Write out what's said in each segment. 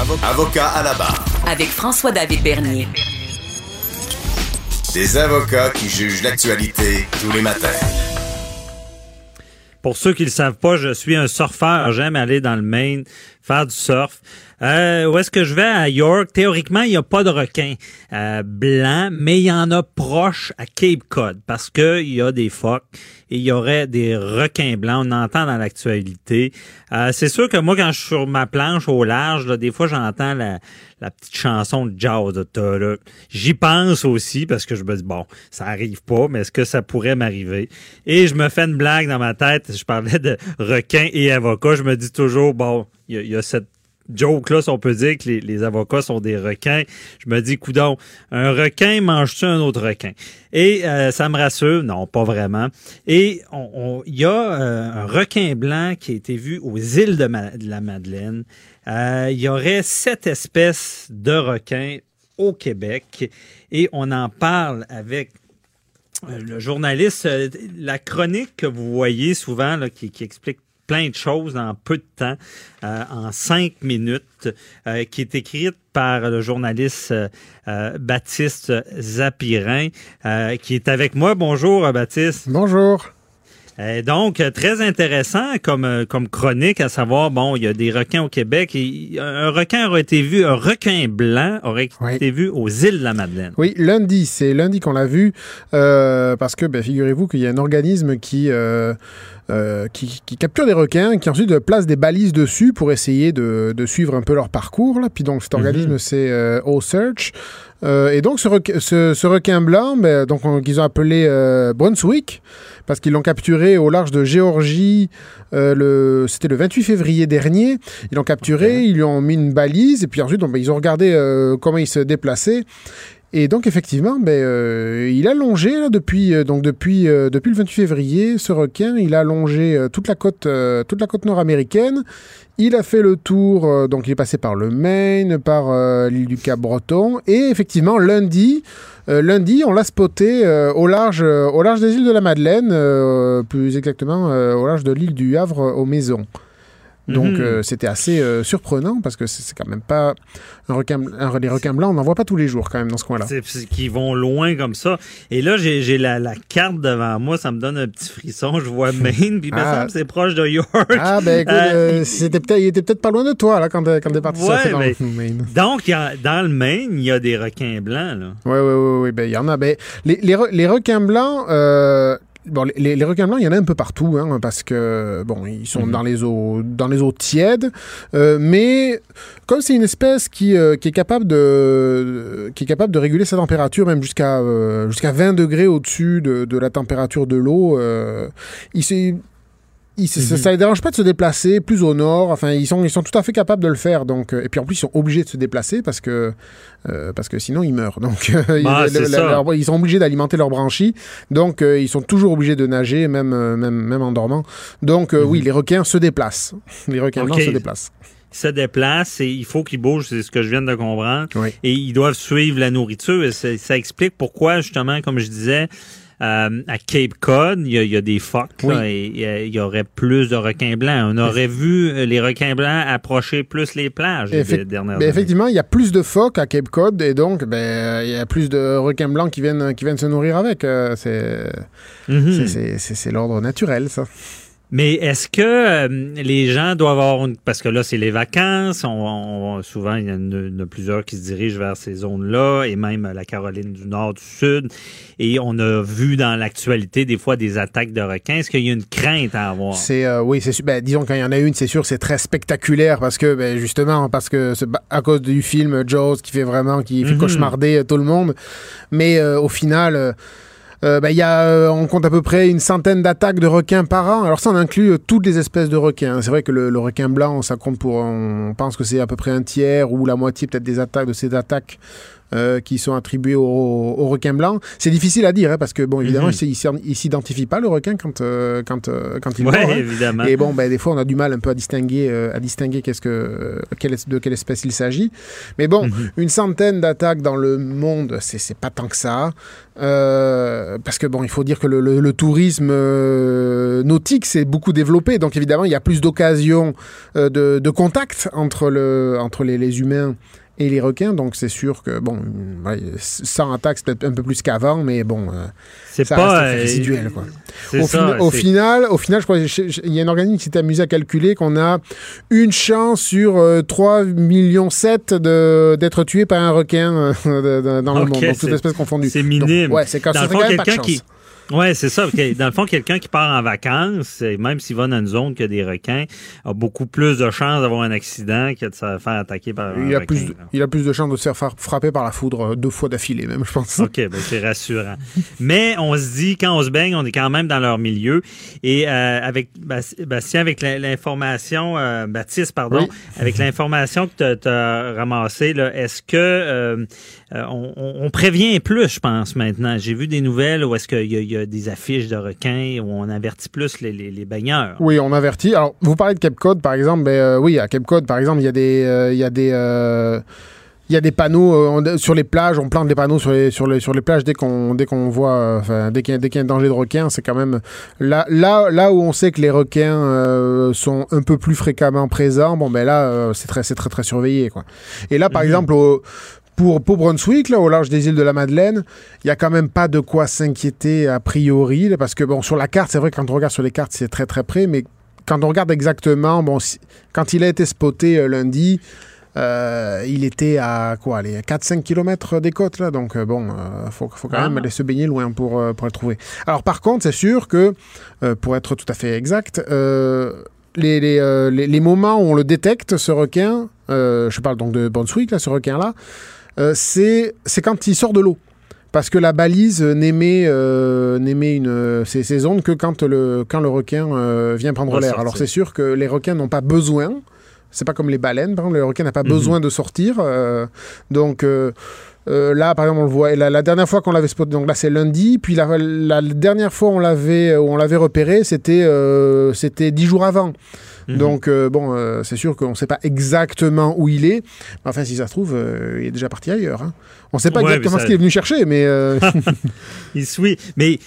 Avocat à la barre. Avec François-David Bernier. Des avocats qui jugent l'actualité tous les matins. Pour ceux qui ne le savent pas, je suis un surfeur. J'aime aller dans le Maine, faire du surf. Euh, où est-ce que je vais? À York? Théoriquement, il n'y a pas de requins euh, blancs, mais il y en a proche à Cape Cod parce que il y a des phoques et il y aurait des requins blancs. On entend dans l'actualité. Euh, c'est sûr que moi, quand je suis sur ma planche au large, là, des fois, j'entends la, la petite chanson de jazz. de J'y pense aussi parce que je me dis, bon, ça arrive pas, mais est-ce que ça pourrait m'arriver? Et je me fais une blague dans ma tête. Je parlais de requins et avocats. Je me dis toujours, bon, il y, y, a cette joke là, si on peut dire que les, avocats sont des requins. Je me dis, coudon, un requin mange-tu un autre requin? Et euh, ça me rassure, non, pas vraiment. Et il on, y a euh, un requin blanc qui a été vu aux îles de, la Madeleine. Euh, il y aurait sept espèces de requins au Québec et on en parle avec le journaliste, la chronique que vous voyez souvent qui explique plein de choses en peu de temps, euh, en cinq minutes, euh, qui est écrite par le journaliste euh, Baptiste Zapirin, qui est avec moi. Bonjour, Baptiste. Bonjour. Donc, très intéressant comme, comme chronique, à savoir, bon, il y a des requins au Québec. Et un requin aurait été vu, un requin blanc aurait été vu aux îles de la Madeleine. Oui, lundi, c'est lundi qu'on l'a vu, parce que, ben, figurez-vous qu'il y a un organisme qui... Euh, qui, qui, capturent des requins, qui ensuite placent des balises dessus pour essayer de, de suivre un peu leur parcours. Là. Puis donc cet mhm. organisme, c'est euh, O-Search. Euh, et donc ce, ce, ce requin blanc, donc qu'ils ont appelé euh, Brunswick, parce qu'ils l'ont capturé au large de Géorgie. le, c'était le 28 février dernier. Ils l'ont capturé, ils lui ont mis une balise, et puis ensuite, donc, ben, ils ont regardé comment il se déplaçait. Et donc effectivement, ben, euh, il a longé depuis, euh, donc depuis, euh, depuis le 28 février, ce requin, il a longé toute la côte, côte nord-américaine. Il a fait le tour, donc il est passé par le Maine, par l'île du Cap-Breton, et effectivement lundi, lundi, on l'a spoté au large, au large des îles de la Madeleine, plus exactement au large de l'île du Havre aux Maisons. Donc euh, c'était assez euh, surprenant parce que c'est quand même pas un requin, un, les requins blancs, on n'en voit pas tous les jours quand même dans ce coin-là. C'est qui vont loin comme ça. Et là j'ai la, la, carte devant moi, ça me donne un petit frisson. Je vois Maine, puis ah. semble c'est proche de York. Ah ben écoute, euh, c'était peut-être, il était peut-être pas loin de toi là quand quand t'es parti ouais, dans Maine. Donc y a, dans le Maine, il y a des requins blancs là. Oui oui oui oui, ben il y en a. Ben les, les, les requins blancs bon, les, requins blancs, il y en a un peu partout, hein, parce que bon, ils sont mhm. dans les eaux, dans les eaux tièdes, euh, mais comme c'est une espèce qui, euh, qui est capable de, qui est capable de réguler sa température même jusqu'à euh, jusqu'à 20 degrés au-dessus de, de, la température de l'eau, il s'est ça, ne mhm. les dérange pas de se déplacer plus au nord. Enfin, ils sont, ils sont tout à fait capables de le faire. Donc, euh, et puis en plus, ils sont obligés de se déplacer parce que, euh, parce que sinon, ils meurent. Donc, euh, bah, ils, sont obligés d'alimenter leur branchie. Donc, ils sont toujours obligés de nager, même, même, même en dormant. Donc, oui, mhm. les requins se déplacent. Les requins blancs se déplacent se déplacent et il faut qu'ils bougent, c'est ce que je viens de comprendre. Et ils doivent suivre la nourriture. Et ça explique pourquoi, justement, comme je disais, euh, à Cape Cod, il y a, des phoques et il y aurait plus de requins blancs. On aurait vu euh, les requins blancs approcher plus les plages dernièrement. Ben, effectivement, il y a plus de phoques à Cape Cod et donc ben, il y a plus de requins blancs qui viennent, qui viennent se nourrir avec. Euh, mhm. c'est c'est l'ordre naturel, ça. Mais est-ce que euh, les gens doivent avoir une... parce que là c'est les vacances, on, souvent il y en a, plusieurs qui se dirigent vers ces zones-là et même la Caroline du Nord, du Sud, et on a vu dans l'actualité des fois des attaques de requins. Est-ce qu'il y a une crainte à avoir? C'est euh, oui, c'est ben, disons quand il y en a une, c'est sûr, c'est très spectaculaire parce que ben, justement parce que à cause du film Jaws qui fait vraiment qui fait mhm. cauchemarder tout le monde, mais euh, au final euh, ben, y a, euh, on compte à peu près une centaine d'attaques de requins par an. Alors ça, on inclut euh, toutes les espèces de requins. C'est vrai que le, requin blanc, ça compte pour, on pense que c'est à peu près un tiers ou la moitié peut-être des attaques de ces attaques euh, qui sont attribués au, au requin blanc. C'est difficile à dire, hein, parce que, bon, évidemment, Mhm. il il s'identifie pas, le requin, quand, euh, quand, euh, quand il Ouais, hein. Et bon, ben, des fois, on a du mal un peu à distinguer, à distinguer qu'est-ce que, quelle de quelle espèce il s'agit. Mais bon, Mhm. une centaine d'attaques dans le monde, c'est pas tant que ça. Parce que bon, il faut dire que le, le- le tourisme nautique s'est beaucoup développé. Donc évidemment, il y a plus d'occasions de, de contact entre, le, entre les, les humains et les requins. Donc c'est sûr que bon, ouais, 100 attaques, c'est peut-être un peu plus qu'avant, mais bon, euh, C'est ça pas reste euh, résiduel, quoi. C'est au, ça. final, au final, je crois qu'il y a un organisme qui s'est amusé à calculer qu'on a une chance sur euh, 3 millions 7 de- d'être tué par un requin euh, dans le monde, donc toute espèce confondue. c'est Donc, minime. ouais, c'est quand, ça quand même pas de quelqu'un qui. Ouais, c'est ça. Dans le fond, quelqu'un qui part en vacances, même s'il va dans une zone qui a des requins, a beaucoup plus de chances d'avoir un accident que de se faire attaquer par un Il a, requin. plus de, il a plus de chances de se faire fra- frapper par la foudre euh, deux fois d'affilée, même, je pense. OK, ben c'est rassurant. Mais on se dit, quand on se baigne, on est quand même dans leur milieu. Et euh, avec Bas- Bastien, avec l'information, euh, Baptiste, pardon, Oui. avec l'information que tu as ramassée, est-ce que euh, on, prévient plus, je pense, maintenant? J'ai vu des nouvelles où est-ce qu'il y, a- il y a des affiches de requins où on avertit plus les, les, les baigneurs. Oui, on avertit. Alors, vous parlez de Cape Cod, par exemple. Ben, euh, oui, à Cape Cod, par exemple, il y a des, euh, il y a des, euh, il y a des panneaux euh, on- sur les plages. On plante des panneaux sur les, sur les, sur les plages dès qu'on, dès qu'on voit, euh, dès qu'il y, qu'il y a un danger de requin. C'est quand même là, là, là où on sait que les requins euh, sont un peu plus fréquemment présents. Bon, ben là, euh, c'est très, c'est très, très surveillé, quoi. Et là, par Mhm. exemple, au- pour, pour Brunswick, là, au large des îles de la Madeleine, il y a quand même pas de quoi s'inquiéter a priori, là, parce que bon, sur la carte, c'est vrai que quand on regarde sur les cartes, c'est très très près, mais quand on regarde exactement, bon, si- quand il a été spoté euh, lundi, euh, il était à quoi, les 4-5 km des côtes, là, donc euh, bon, il faut, faut quand Ah. même aller se baigner loin pour, pour le trouver. Alors par contre, c'est sûr que, pour être tout à fait exact, les, les, les- les moments où on le détecte, ce requin, je parle donc de Brunswick, là, ce requin-là, euh, c'est quand il sort de l'eau. Parce que la balise n'émet euh, une ces ondes que quand le quand le requin euh, vient prendre l'air. Alors c'est sûr que les requins n'ont pas besoin. C'est pas comme les baleines, par exemple, le requin n'a pas Mhm. besoin de sortir. euh, donc là, par exemple, on le voit. La, la dernière fois qu'on l'avait spoté, donc là c'est lundi. Puis la, la dernière fois on l'avait où on l'avait repéré, c'était c'était dix jours avant. Mhm. Donc, euh, bon, euh, c'est sûr qu'on ne sait pas exactement où il est. Enfin, si ça se trouve, euh, il est déjà parti ailleurs. hein. On ne sait pas Ouais, exactement ça- ce qu'il est venu chercher, mais... Il suit. Mais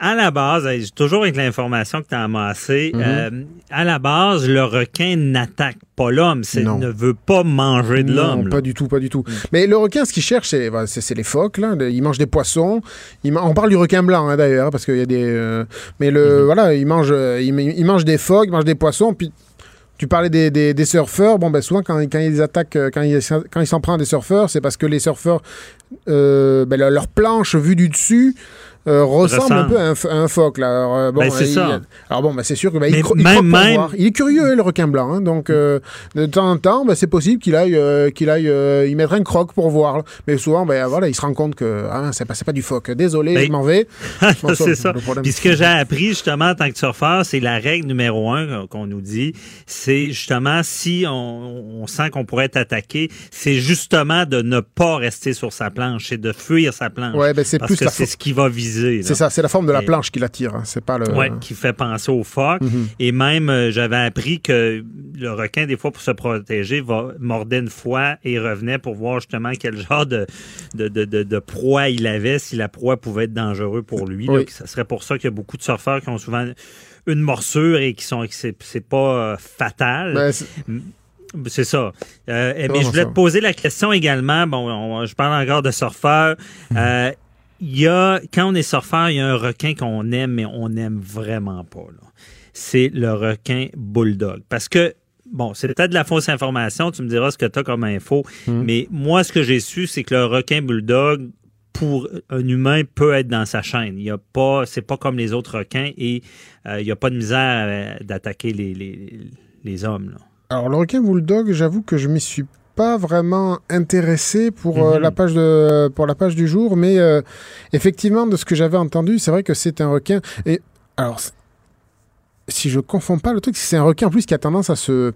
à la base, toujours avec l'information que tu as amassée, Mhm. euh, à la base, le requin n'attaque pas l'homme. Non. ne veut pas manger de l'homme. pas du tout, pas du tout. Mais le requin, ce qu'il cherche, c'est voilà, c'est- les phoques. Là. Il mange des poissons. Il On parle du requin blanc, hein, d'ailleurs, parce qu'il y a des... euh, Mais le, Mhm. voilà, il mange, il, il mange des phoques, il mange des poissons, puis... Tu parlais des, des, des surfeurs. Bon, ben souvent, quand, quand il attaque, euh, quand il, quand il s'en prend des surfeurs, c'est parce que les surfeurs, euh, ben, leur planche vue du dessus euh, ressemble un peu à un, à un phoque. Là. Alors, euh, bon, Ben, c'est ça. Alors bon, ben, c'est sûr que ben, il, Mais cro- il même- croque. Il est curieux, hein, le requin blanc. hein. donc, euh, de temps en temps, ben, c'est possible qu'il aille, qu'il aille y mettre un croc pour voir. Mais souvent, ben, voilà, il se rend compte que ah, c'est pas, du phoque. Désolé, Ben, je m'en vais. Bon, c'est ça. Puis ce que j'ai appris justement en tant que surfeur, c'est la règle numéro un qu'on nous dit, c'est justement si on, on sent qu'on pourrait être attaqué, c'est justement de ne pas rester sur sa planche, c'est de fuir sa planche. Ouais, ben, c'est parce plus que c'est ce qui va viser. C'est ça, c'est la forme de la Et- planche qui l'attire. hein. C'est pas le. Ouais, qui fait penser au phoque. Mhm. Et même, euh, j'avais appris que le requin, des fois, pour se protéger, va mordait une fois et revenait pour voir justement quel genre de, de, de, de- de proie il avait, si la proie pouvait être dangereux pour lui. Oui. Que ça serait pour ça qu'il y a beaucoup de surfeurs qui ont souvent une morsure et qui sont c'est pas euh, fatal. Ben, c'est- ça. Euh, mais je voulais te poser la question également. Bon, on- je parle encore de surfeurs. Euh, Il y a, quand on est surfeur, il y a un requin qu'on aime, mais on n'aime vraiment pas. là. C'est le requin bulldog. Parce que, bon, c'est peut-être de la fausse information. Tu me diras ce que tu as comme info. Mhm. Mais moi, ce que j'ai su, c'est que le requin bulldog, pour un humain, peut être dans sa chaîne. Il y a pas, c'est pas comme les autres requins et euh, il n'y a pas de misère euh, d'attaquer les, les, les hommes. Là. Alors, le requin bulldog, j'avoue que je m'y suis pas vraiment intéressé pour, euh, Mhm. la, page de, pour la page du jour, mais euh, effectivement, de ce que j'avais entendu, c'est vrai que c'est un requin. Et alors, si je confonds pas le truc, c'est un requin en plus qui a tendance à se.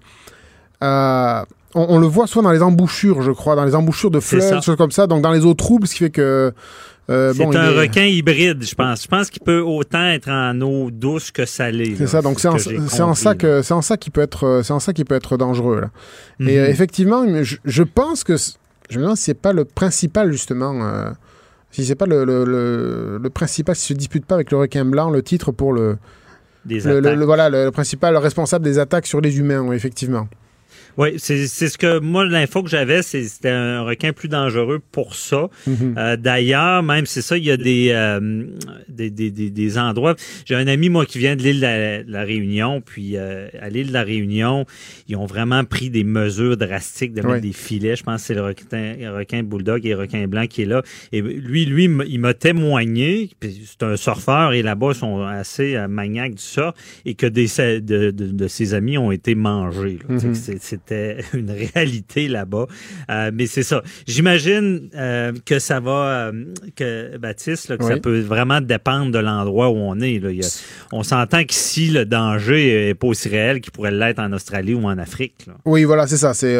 à, on, on le voit souvent dans les embouchures, je crois, dans les embouchures de fleuves, choses comme ça, donc dans les eaux troubles, ce qui fait que. Euh, C'est bon, un est- requin hybride, je pense. Je pense qu'il peut autant être en eau douce que salée. C'est ça, donc c'est ce en, ça là. que c'est en ça qu'il peut être euh, c'est en ça qu'il peut être dangereux là. Mhm. Et euh, effectivement, je, je pense que je me demande si c'est pas le principal justement, euh, si c'est pas le, le, le, le principal, si se dispute pas avec le requin blanc le titre pour le, Des le, le- attaques. le- voilà le, le principal responsable des attaques sur les humains, oui, effectivement. Oui, c'est c'est ce que moi, l'info que j'avais, c'est c'était un requin plus dangereux pour ça. Mhm. Euh, D'ailleurs, même c'est ça, il y a des, euh, des, des, des, des endroits. J'ai un ami, moi, qui vient de l'île de la, de la Réunion, puis euh, à l'île de la Réunion, ils ont vraiment pris des mesures drastiques de mettre des filets. Je pense que c'est le requin, le requin bulldog et le requin blanc qui est là. Et lui, lui, il m'a témoigné, c'est un surfeur, et là-bas, ils sont assez euh, maniaques du surf, et que des, de, de, de ses amis ont été mangés. Mhm. c'est- C'était une réalité là-bas. Euh, mais c'est ça. J'imagine euh, que ça va, euh, que Baptiste, là, que ça peut vraiment dépendre de l'endroit où on est. Là. Il y a- on s'entend qu'ici, le danger est pas aussi réel qu'il pourrait l'être en Australie ou en Afrique. là. Oui, voilà, c'est ça. C'est.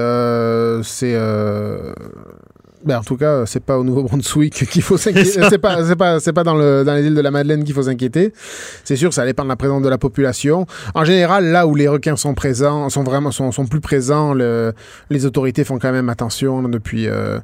c'est ben, en tout cas, c'est pas au Nouveau-Brunswick qu'il faut s'inquiéter. C'est pas, c'est pas, c'est pas dans, le, dans les îles de la Madeleine qu'il faut s'inquiéter. C'est sûr, ça dépend de la présence de la population. En général, là où les requins sont présents, sont vraiment, sont, sont plus présents, le- les autorités font quand même attention depuis, euh,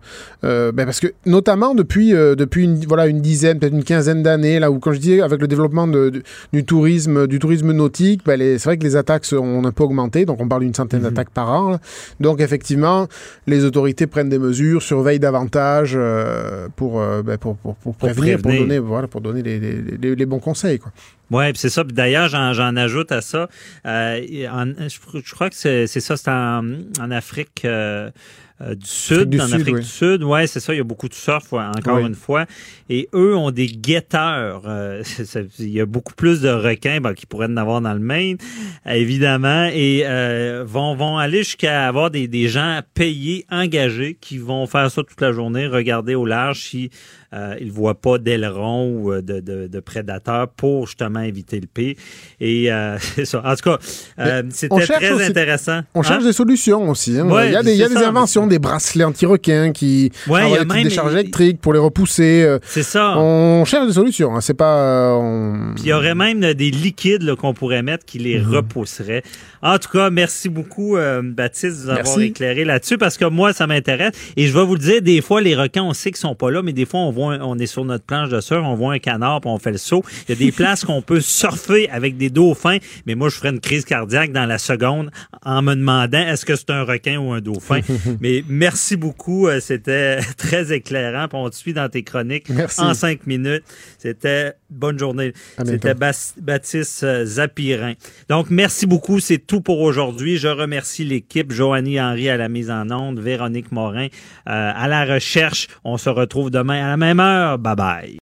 euh, ben, parce que notamment depuis, euh, depuis une, voilà, une dizaine, peut-être une quinzaine d'années, là où, quand je dis avec le développement de, de- du tourisme, du tourisme nautique, ben, c'est vrai que les attaques ont un peu augmenté. Donc, on parle d'une centaine Mhm. d'attaques par an. là. Donc, effectivement, les autorités prennent des mesures, surveillent davantage euh, pour, euh, ben, pour, pour, pour prévenir, pour prévenir. donner, voilà, pour donner les, les- les- les bons conseils. Quoi. Oui, c'est ça. D'ailleurs, j'en, ajoute à ça. euh, en- je, je crois que c'est, c'est ça, c'est en, en Afrique euh, euh, du Sud. du en Afrique oui. du Sud, ouais, c'est ça. Il y a beaucoup de surf, ouais, encore Oui. une fois. Et eux ont des guetteurs. euh, il y a beaucoup plus de requins ben, qui pourraient en avoir dans le Maine, évidemment. Et euh, vont, vont aller jusqu'à avoir des, des gens payés, engagés, qui vont faire ça toute la journée, regarder au large si euh, ils voient pas d'ailerons ou euh, de, de, de prédateurs pour justement éviter le pire. Et euh, c'est ça. En tout cas, euh, c'était très aussi- intéressant. On Hein? cherche des solutions aussi. hein. Ouais, il y a des, il y a des ça, inventions, des bracelets anti-requins qui Ouais, il a des même- décharges électriques pour les repousser. euh, C'est ça. On cherche des solutions. hein. C'est pas. euh, on- Puis il y aurait même des liquides qu'on pourrait mettre qui les Mhm. repousseraient. En tout cas, merci beaucoup, euh, Baptiste, de nous avoir éclairé là-dessus parce que moi, ça m'intéresse. Et je vais vous le dire, des fois, les requins, on sait qu'ils sont pas là, mais des fois, on voit, un- on est sur notre planche de surf, on voit un canard, puis on fait le saut. Il y a des places qu'on peut surfer avec des dauphins, mais moi, je ferais une crise cardiaque dans la seconde en me demandant est-ce que c'est un requin ou un dauphin? mais merci beaucoup, euh, c'était très éclairant. Puis on te suit dans tes chroniques Merci. en cinq minutes. C'était bonne journée. C'était Baptiste euh, Zapirin. Donc, merci beaucoup. C'est tout pour aujourd'hui. Je remercie l'équipe, Joanie Henry à la mise en onde, Véronique Morin euh, à la recherche. On se retrouve demain à la même heure. Bye bye.